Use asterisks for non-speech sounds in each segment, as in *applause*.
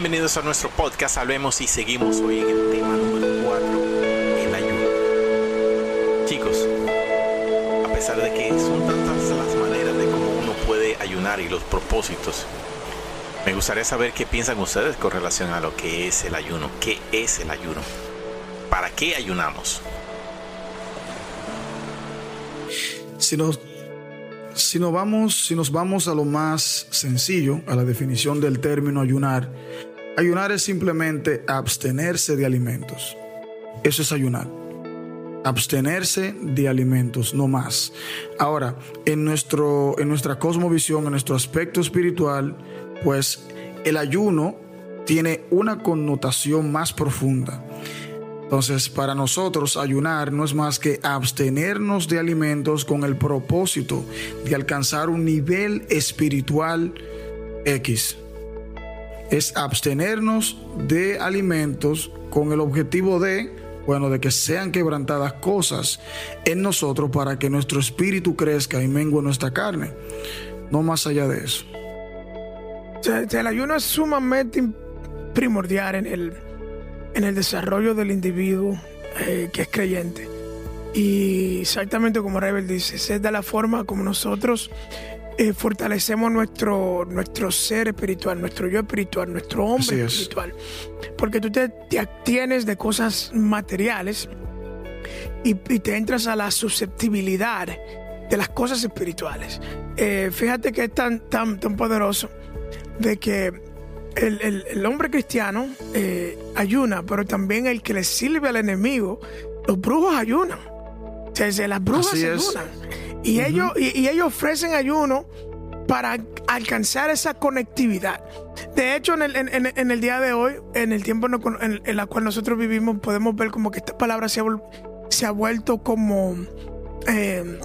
Bienvenidos a nuestro podcast Hablemos y seguimos hoy en el tema número 4, el ayuno. Chicos, a pesar de que son tantas las maneras de cómo uno puede ayunar y los propósitos, me gustaría saber qué piensan ustedes con relación a lo que es el ayuno. ¿Qué es el ayuno? ¿Para qué ayunamos? Si nos, si nos, vamos, si nos vamos a lo más sencillo, a la definición del término ayunar, ayunar es simplemente abstenerse de alimentos. Eso es ayunar. Abstenerse de alimentos, no más. Ahora, en, nuestro, en nuestra cosmovisión, en nuestro aspecto espiritual, pues el ayuno tiene una connotación más profunda. Entonces, para nosotros ayunar no es más que abstenernos de alimentos con el propósito de alcanzar un nivel espiritual X. Es abstenernos de alimentos con el objetivo de, bueno, de que sean quebrantadas cosas en nosotros para que nuestro espíritu crezca y mengue nuestra carne. No más allá de eso. el ayuno es sumamente primordial en el, en el desarrollo del individuo eh, que es creyente. Y exactamente como Rebel dice, es de la forma como nosotros eh, fortalecemos nuestro, nuestro ser espiritual, nuestro yo espiritual, nuestro hombre espiritual. Porque tú te, te abstienes de cosas materiales y, te entras a la susceptibilidad de las cosas espirituales. Eh, fíjate que es tan, tan, tan poderoso de que el, hombre cristiano eh, ayuna, pero también el que le sirve al enemigo, los brujos ayunan. O sea, las brujas ayunan. Y, ellos, y, ellos ofrecen ayuno para alcanzar esa conectividad. De hecho, en el, en, el día de hoy, en el tiempo en, el cual nosotros vivimos, podemos ver como que esta palabra se ha, se ha vuelto como... Eh,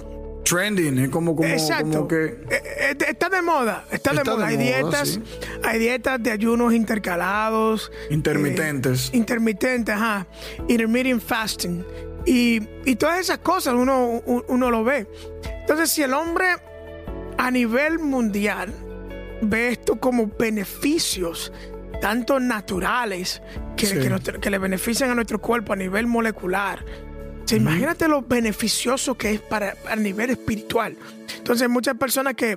trending, es como, como, Exacto. que... Eh, eh, está de moda, está, de moda. hay dietas, hay dietas de ayunos intercalados. Intermitentes. Eh, intermitentes, ajá. Intermittent fasting. Y, y todas esas cosas uno, uno lo ve. Entonces, si el hombre a nivel mundial ve esto como beneficios, tanto naturales, que, que le benefician a nuestro cuerpo a nivel molecular, Imagínate lo beneficioso que es para a nivel espiritual. Entonces, muchas personas que,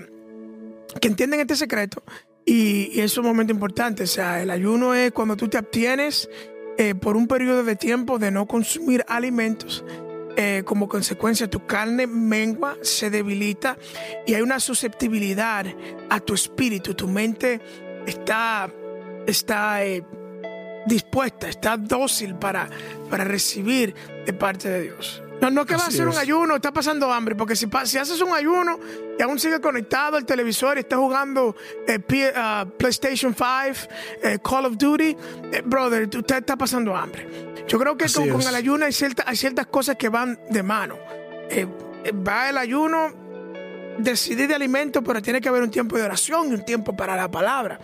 que entienden este secreto y, y, es un momento importante. O sea, el ayuno es cuando tú te abstienes eh, por un periodo de tiempo de no consumir alimentos. Eh, como consecuencia, tu carne mengua, se debilita y hay una susceptibilidad a tu espíritu. Tu mente está, está eh, dispuesta, está dócil para, para recibir de parte de Dios. No, no que va a ser un ayuno, está pasando hambre, porque si, si haces un ayuno y aún sigue conectado al televisor y está jugando eh, uh, PlayStation 5, eh, Call of Duty, eh, brother, usted está pasando hambre. Yo creo que con, el ayuno hay, hay ciertas cosas que van de mano. va el ayuno, decidir de alimento, pero tiene que haber un tiempo de oración y un tiempo para la palabra.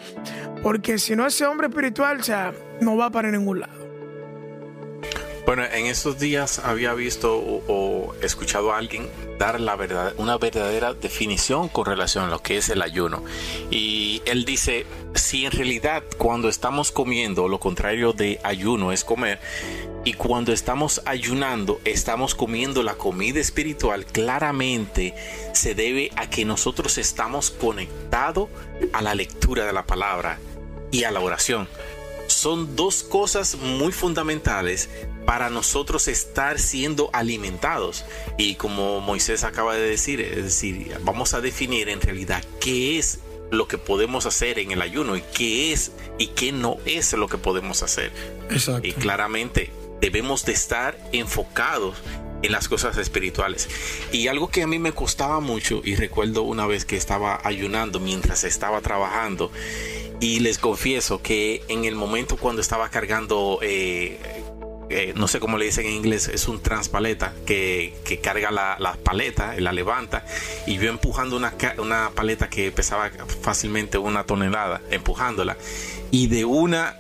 Porque si no, ese hombre espiritual, o sea, no va para ningún lado. Bueno, en estos días había visto o, escuchado a alguien dar la verdad, una verdadera definición con relación a lo que es el ayuno. Y él dice, si en realidad cuando estamos comiendo, lo contrario de ayuno es comer, y cuando estamos ayunando, estamos comiendo la comida espiritual, claramente se debe a que nosotros estamos conectados a la lectura de la palabra y a la oración son dos cosas muy fundamentales para nosotros estar siendo alimentados. Y como Moisés acaba de decir, es decir, vamos a definir en realidad qué es lo que podemos hacer en el ayuno y qué es y qué no es lo que podemos hacer. Y claramente debemos de estar enfocados en las cosas espirituales. Y algo que a mí me costaba mucho, y recuerdo una vez que estaba ayunando mientras estaba trabajando, y les confieso que en el momento cuando estaba cargando, eh, no sé cómo le dicen en inglés, es un transpaleta que, que carga la, la, paleta, la levanta, y yo empujando una, una paleta que pesaba fácilmente una tonelada, empujándola, y de una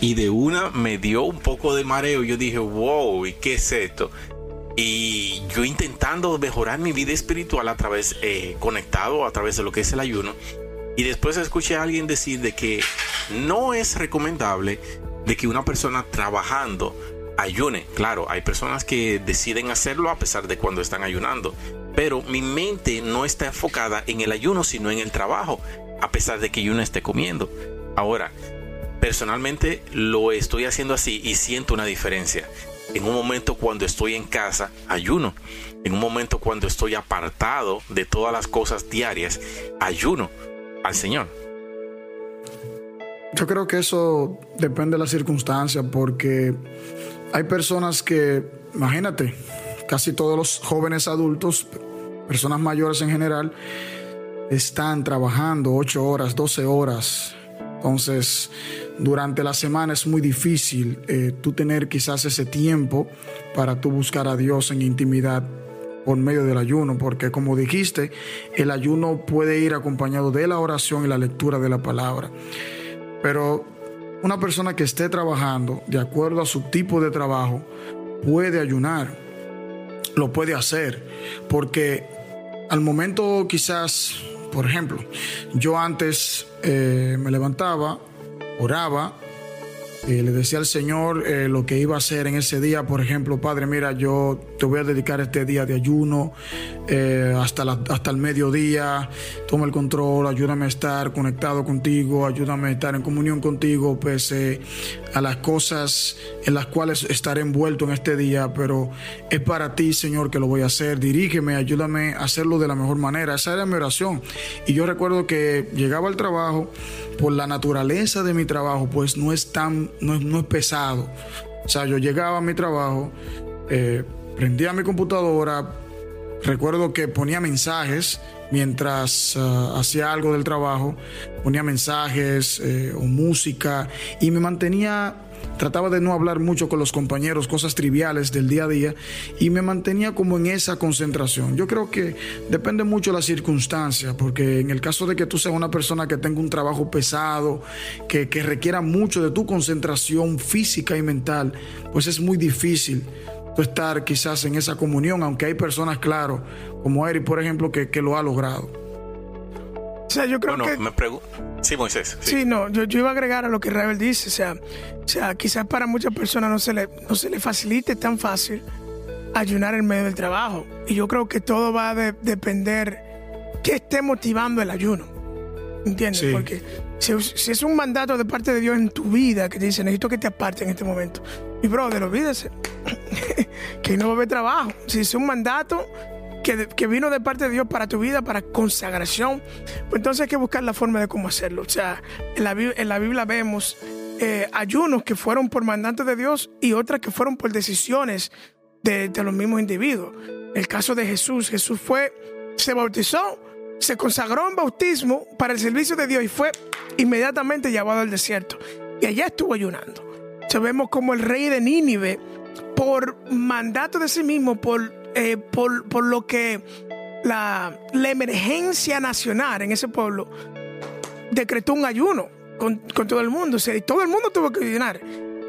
y de una me dio un poco de mareo. Yo dije, wow, ¿y qué es esto? Y yo intentando mejorar mi vida espiritual a través, eh, conectado a través de lo que es el ayuno, Y después escuché a alguien decir de que no es recomendable de que una persona trabajando ayune. Claro, hay personas que deciden hacerlo a pesar de cuando están ayunando, pero mi mente no está enfocada en el ayuno, sino en el trabajo, a pesar de que yo no esté comiendo. Ahora, personalmente lo estoy haciendo así y siento una diferencia. En un momento cuando estoy en casa, ayuno. En un momento cuando estoy apartado de todas las cosas diarias, ayuno al Señor. Yo creo que eso depende de la circunstancia, porque hay personas que, imagínate, casi todos los jóvenes adultos, personas mayores en general, están trabajando 8 horas, 12 horas. Entonces, durante la semana es muy difícil eh, tú tener quizás ese tiempo para tú buscar a Dios en intimidad por medio del ayuno, porque como dijiste, el ayuno puede ir acompañado de la oración y la lectura de la palabra. Pero una persona que esté trabajando de acuerdo a su tipo de trabajo puede ayunar, lo puede hacer, porque al momento quizás, por ejemplo, yo antes eh, me levantaba, oraba, eh, le decía al Señor eh, lo que iba a hacer en ese día. Por ejemplo, Padre, mira, yo te voy a dedicar este día de ayuno eh, hasta, hasta el mediodía. Toma el control, ayúdame a estar conectado contigo, ayúdame a estar en comunión contigo, pese a las cosas en las cuales estaré envuelto en este día. Pero es para ti, Señor, que lo voy a hacer. Dirígeme, ayúdame a hacerlo de la mejor manera. Esa era mi oración. Y yo recuerdo que llegaba al trabajo por la naturaleza de mi trabajo, pues no es tan, no es, no es pesado. O sea, yo llegaba a mi trabajo, eh, prendía mi computadora, recuerdo que ponía mensajes mientras uh, hacía algo del trabajo, ponía mensajes eh, o música y me mantenía trataba de no hablar mucho con los compañeros, cosas triviales del día a día, y me mantenía como en esa concentración. Yo creo que depende mucho de la circunstancia, porque en el caso de que tú seas una persona que tenga un trabajo pesado, que, que requiera mucho de tu concentración física y mental, pues es muy difícil estar quizás en esa comunión, aunque hay personas, claro, como Eric, por ejemplo, que, que lo ha logrado. O sea, yo creo que. Me sí, Moisés. Sí, no, yo, yo, iba a agregar a lo que Rebel dice. O sea, o sea, quizás para muchas personas no se, le, no se le facilite tan fácil ayunar en medio del trabajo. Y yo creo que todo va a depender qué esté motivando el ayuno. ¿Entiendes? Porque si, si, es un mandato de parte de Dios en tu vida que te dice, necesito que te aparte en este momento. Y brother, olvídese *coughs* que no va a haber trabajo. Si es un mandato que, vino de parte de Dios para tu vida, para consagración, pues entonces hay que buscar la forma de cómo hacerlo. O sea, en la, en la Biblia vemos eh, ayunos que fueron por mandato de Dios y otras que fueron por decisiones de, de los mismos individuos. El caso de Jesús, Jesús fue, se bautizó, se consagró en bautismo para el servicio de Dios y fue inmediatamente llevado al desierto. Y allá estuvo ayunando. Sabemos como el rey de Nínive, por mandato de sí mismo, por eh, por, lo que la, emergencia nacional en ese pueblo decretó un ayuno con, todo el mundo. y todo el mundo tuvo que ayunar,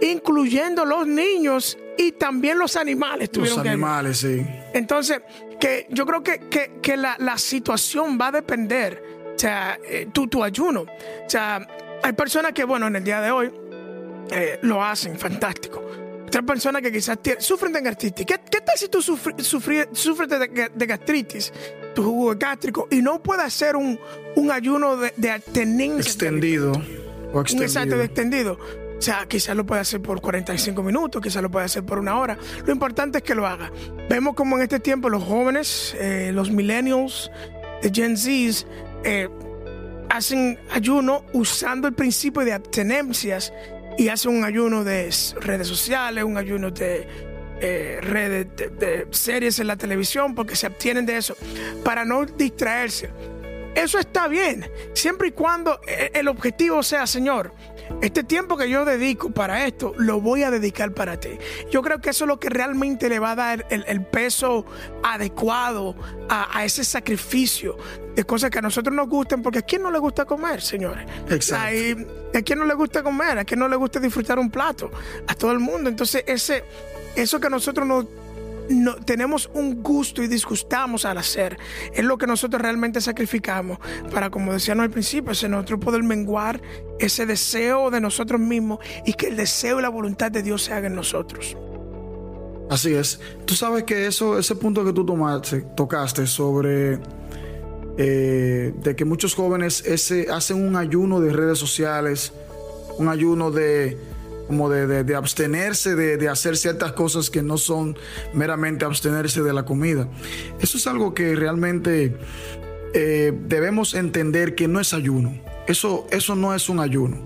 incluyendo los niños y también los animales. Los animales, sí. Entonces, que yo creo que, la, situación va a depender, o sea, eh, tu, tu ayuno. O sea, hay personas que, bueno, en el día de hoy eh, lo hacen, fantástico otras personas que quizás sufren de gastritis. ¿Qué, tal si tú sufres de, gastritis, tu jugo gástrico, y no puedes hacer un, ayuno de, de abstenencia? Extendido. O extendido. Exacto, de extendido. O sea, quizás lo puede hacer por 45 minutos, quizás lo puede hacer por una hora. Lo importante es que lo haga. Vemos como en este tiempo los jóvenes, eh, los millennials, de Gen Z, eh, hacen ayuno usando el principio de abstenencias y hace un ayuno de redes sociales, un ayuno de eh, redes de, series en la televisión, porque se obtienen de eso, para no distraerse. Eso está bien, siempre y cuando eh, el objetivo sea, Señor, este tiempo que yo dedico para esto, lo voy a dedicar para ti. Yo creo que eso es lo que realmente le va a dar el, peso adecuado a, ese sacrificio de cosas que a nosotros nos gusten, porque a quién no le gusta comer, señores. Exacto. ¿A quién no le gusta comer? ¿A quién no le gusta disfrutar un plato? A todo el mundo. Entonces, ese, eso que nosotros nos, no, tenemos un gusto y disgustamos al hacer. Es lo que nosotros realmente sacrificamos para, como decíamos al principio, ese nosotros poder menguar ese deseo de nosotros mismos y que el deseo y la voluntad de Dios se haga en nosotros. Así es. Tú sabes que eso, ese punto que tú tomaste, tocaste sobre eh, de que muchos jóvenes ese, hacen un ayuno de redes sociales, un ayuno de como de, abstenerse de, hacer ciertas cosas que no son meramente abstenerse de la comida. Eso es algo que realmente eh, debemos entender que no es ayuno. Eso, eso no es un ayuno.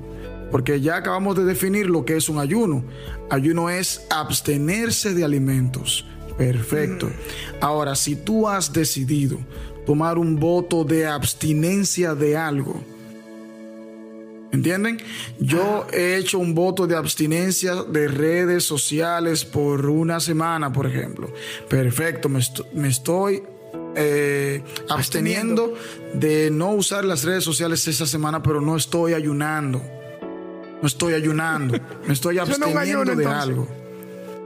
Porque ya acabamos de definir lo que es un ayuno. Ayuno es abstenerse de alimentos. Perfecto. Mm. Ahora, si tú has decidido tomar un voto de abstinencia de algo, ¿Entienden? Yo he hecho un voto de abstinencia de redes sociales por una semana, por ejemplo. Perfecto, me, estoy eh, absteniendo de no usar las redes sociales esa semana, pero no estoy ayunando. No estoy ayunando, *laughs* me estoy absteniendo de algo.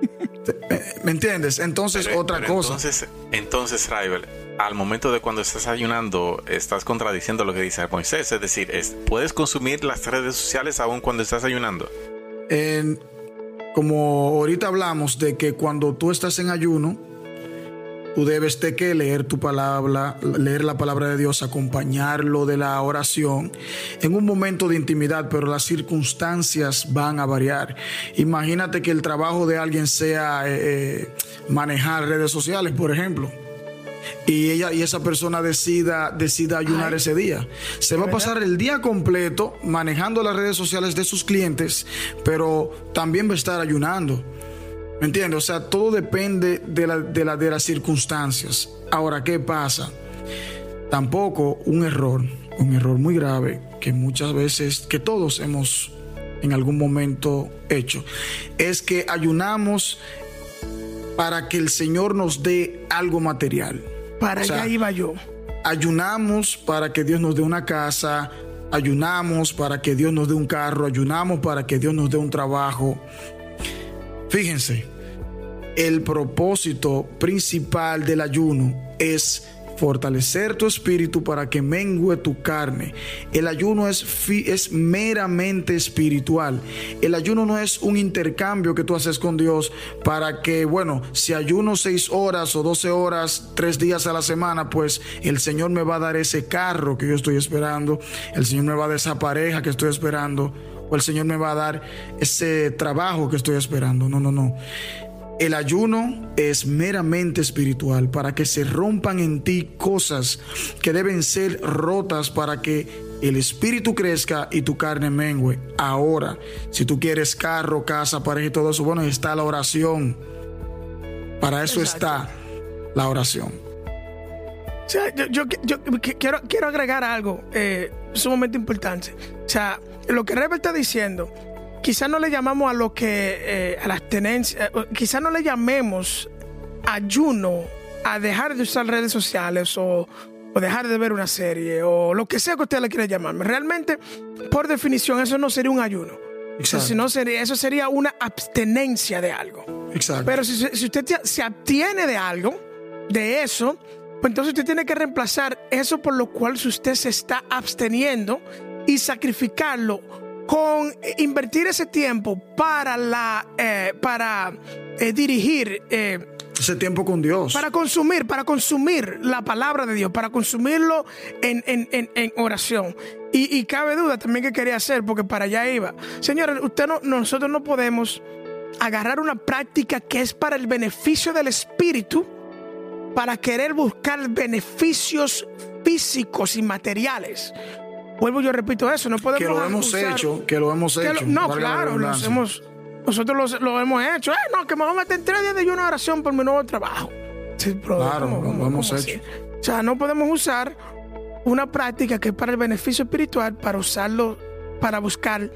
*laughs* ¿Me entiendes? Entonces, otra cosa. Entonces, entonces, Rival, al momento de cuando estás ayunando, estás contradiciendo lo que dice Moisés. Es decir, puedes consumir las redes sociales aún cuando estás ayunando. como ahorita hablamos de que cuando tú estás en ayuno, tú debes de que leer tu palabra, leer la palabra de Dios, acompañarlo de la oración en un momento de intimidad, pero las circunstancias van a variar. Imagínate que el trabajo de alguien sea eh, eh, manejar redes sociales, por ejemplo y ella y esa persona decida, decida ayunar ese día. Se va a pasar el día completo manejando las redes sociales de sus clientes, pero también va a estar ayunando. ¿Me entiendes? O sea, todo depende de, la, de, la, de las circunstancias. Ahora, ¿qué pasa? Tampoco un error, un error muy grave que muchas veces, que todos hemos en algún momento hecho, es que ayunamos para que el Señor nos dé algo material. Para allá iba yo. Ayunamos para que Dios nos dé una casa, ayunamos para que Dios nos dé un carro, ayunamos para que Dios nos dé un trabajo. Fíjense, el propósito principal del ayuno es fortalecer tu espíritu para que mengue tu carne. El ayuno es, es meramente espiritual. El ayuno no es un intercambio que tú haces con Dios para que, bueno, si ayuno seis horas o doce horas, tres días a la semana, pues el Señor me va a dar ese carro que yo estoy esperando, el Señor me va a dar esa pareja que estoy esperando, o el Señor me va a dar ese trabajo que estoy esperando. No, no, no. El ayuno es meramente espiritual para que se rompan en ti cosas que deben ser rotas para que el espíritu crezca y tu carne mengue. Ahora, si tú quieres carro, casa, pareja y todo eso, bueno, está la oración. Para eso está la oración. O sea, yo, quiero, quiero agregar algo eh, sumamente importante. O sea, lo que Rebel está diciendo quizás no le llamamos a lo que, eh, a las tenencias, eh, quizás no le llamemos ayuno a dejar de usar redes sociales o, dejar de ver una serie o lo que sea que usted le quiera llamar. Realmente, por definición, eso no sería un ayuno. Eso, sería, eso sería una abstenencia de algo. Exacto. Pero si, si usted se abstiene de algo, de eso, pues entonces usted tiene que reemplazar eso por lo cual usted se está absteniendo y sacrificarlo con invertir ese tiempo para la eh, para eh, dirigir eh, ese tiempo con Dios. Para consumir, para consumir la palabra de Dios, para consumirlo en, oración. Y, cabe duda también que quería hacer, porque para allá iba. Señores, usted no, nosotros no podemos agarrar una práctica que es para el beneficio del espíritu, para querer buscar beneficios físicos y materiales. Vuelvo yo repito eso, no podemos. Que lo hemos hecho, que lo hemos hecho. no, claro, hemos, nosotros lo, hemos hecho. Eh, no, que me vamos a meter tres días de una oración por mi nuevo trabajo. claro, lo, hemos hecho. O sea, no podemos usar una práctica que es para el beneficio espiritual para usarlo para buscar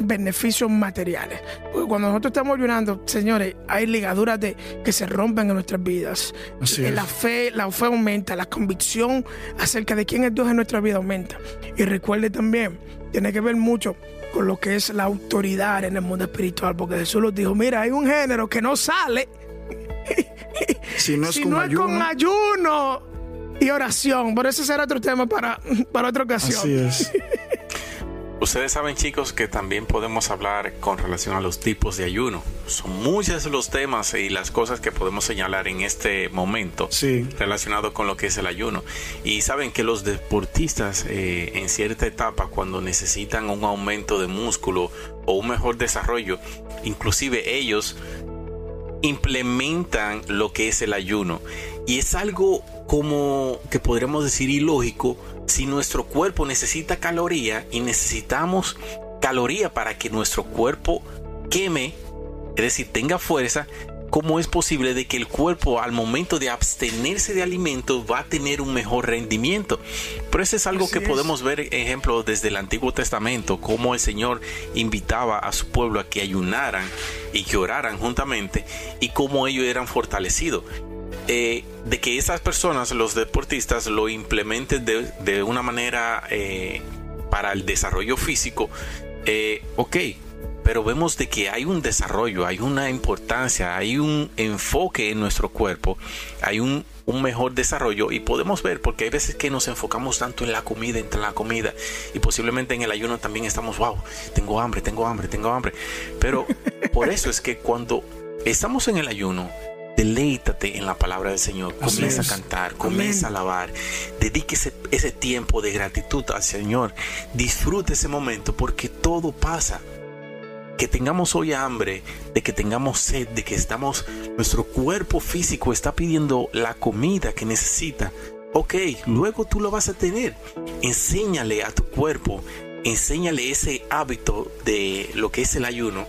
beneficios materiales. Porque cuando nosotros estamos ayunando, señores, hay ligaduras de, que se rompen en nuestras vidas. Eh, la fe, la fe aumenta, la convicción acerca de quién es Dios en nuestra vida aumenta. Y recuerde también, tiene que ver mucho con lo que es la autoridad en el mundo espiritual, porque Jesús nos dijo, mira, hay un género que no sale *laughs* Si no es, si con, no es ayuno, con ayuno y oración. Pero ese será otro tema para, para otra ocasión. así es. *laughs* Ustedes saben chicos que también podemos hablar con relación a los tipos de ayuno. Son muchos los temas y las cosas que podemos señalar en este momento Sí. relacionado con lo que es el ayuno. Y saben que los deportistas eh, en cierta etapa cuando necesitan un aumento de músculo o un mejor desarrollo, inclusive ellos implementan lo que es el ayuno. Y es algo como que podríamos decir ilógico si nuestro cuerpo necesita caloría y necesitamos caloría para que nuestro cuerpo queme, es decir, tenga fuerza. ¿Cómo es posible de que el cuerpo al momento de abstenerse de alimentos va a tener un mejor rendimiento? Pero eso es algo Así que es. podemos ver, ejemplo, desde el Antiguo Testamento, cómo el Señor invitaba a su pueblo a que ayunaran y que oraran juntamente y cómo ellos eran fortalecidos. Eh, de que esas personas, los deportistas, lo implementen de, de una manera eh, para el desarrollo físico, eh, ok, pero vemos de que hay un desarrollo, hay una importancia, hay un enfoque en nuestro cuerpo, hay un, un mejor desarrollo y podemos ver porque hay veces que nos enfocamos tanto en la comida, en la comida y posiblemente en el ayuno también estamos, wow, tengo hambre, tengo hambre, tengo hambre. Pero *laughs* por eso es que cuando estamos en el ayuno, deleítate en la palabra del Señor, comienza a cantar, comienza a alabar, dedique ese, ese tiempo de gratitud al Señor, disfrute ese momento porque todo pasa. Que tengamos hoy hambre, de que tengamos sed, de que estamos, nuestro cuerpo físico está pidiendo la comida que necesita. Ok, luego tú lo vas a tener. Enséñale a tu cuerpo, enséñale ese hábito de lo que es el ayuno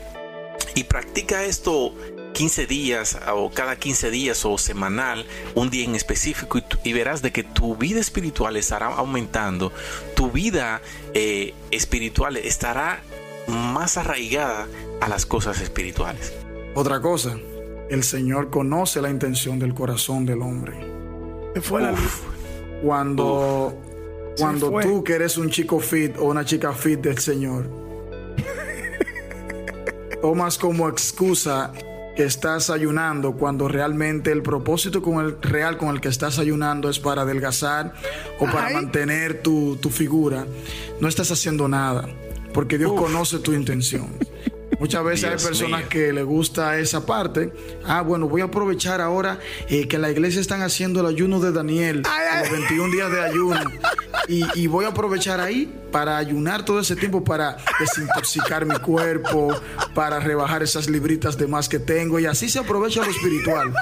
y practica esto 15 días o cada 15 días o semanal, un día en específico y, verás de que tu vida espiritual estará aumentando, tu vida eh, espiritual estará más arraigada a las cosas espirituales. Otra cosa, el Señor conoce la intención del corazón del hombre. Se fue la luz. Cuando, cuando fue. tú que eres un chico fit o una chica fit del Señor, *laughs* tomas como excusa que estás ayunando cuando realmente el propósito con el real con el que estás ayunando es para adelgazar o para Ay. mantener tu, tu figura, no estás haciendo nada, porque Dios conoce tu intención. Muchas veces Dios hay personas mío. que le gusta esa parte. Ah, bueno, voy a aprovechar ahora eh, que la iglesia están haciendo el ayuno de Daniel, Ay, ay. los 21 días de ayuno. Y, y voy a aprovechar ahí para ayunar todo ese tiempo para desintoxicar mi cuerpo, para rebajar esas libritas de más que tengo. Y así se aprovecha lo espiritual.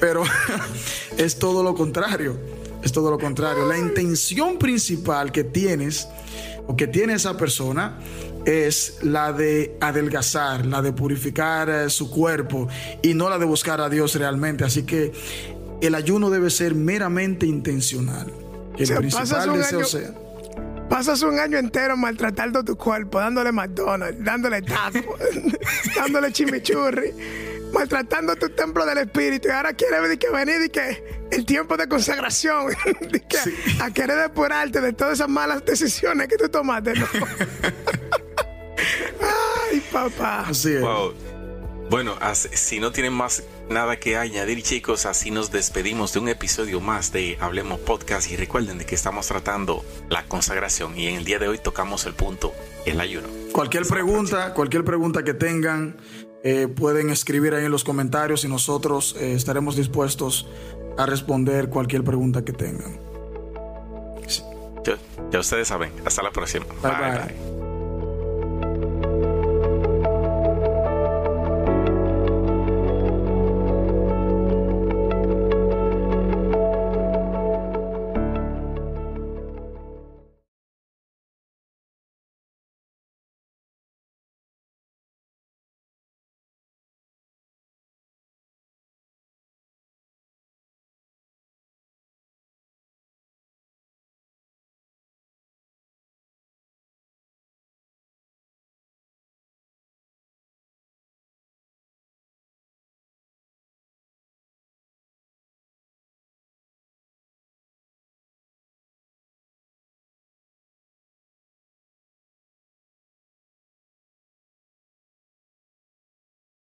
Pero *laughs* es todo lo contrario. Es todo lo contrario. La intención principal que tienes o que tiene esa persona es la de adelgazar, la de purificar eh, su cuerpo y no la de buscar a Dios realmente. Así que el ayuno debe ser meramente intencional. Que el sea, pasas principal deseo año- sea. Pasas un año entero maltratando tu cuerpo, dándole McDonald's, dándole taco, *laughs* dándole chimichurri, maltratando tu templo del espíritu. Y ahora quieres que venir y que el tiempo de consagración, *laughs* de que Sí. a querer depurarte de todas esas malas decisiones que tú tomaste. ¿no? *laughs* Ay, papá. Así es. wow. Bueno, si no tienen más nada que añadir, chicos, así nos despedimos de un episodio más de Hablemos Podcast. Y recuerden de que estamos tratando la consagración y en el día de hoy tocamos el punto, el ayuno. Cualquier pregunta, cualquier pregunta que tengan, eh, pueden escribir ahí en los comentarios y nosotros eh, estaremos dispuestos a responder cualquier pregunta que tengan. Ya, ya ustedes saben. Hasta la próxima. Bye, bye.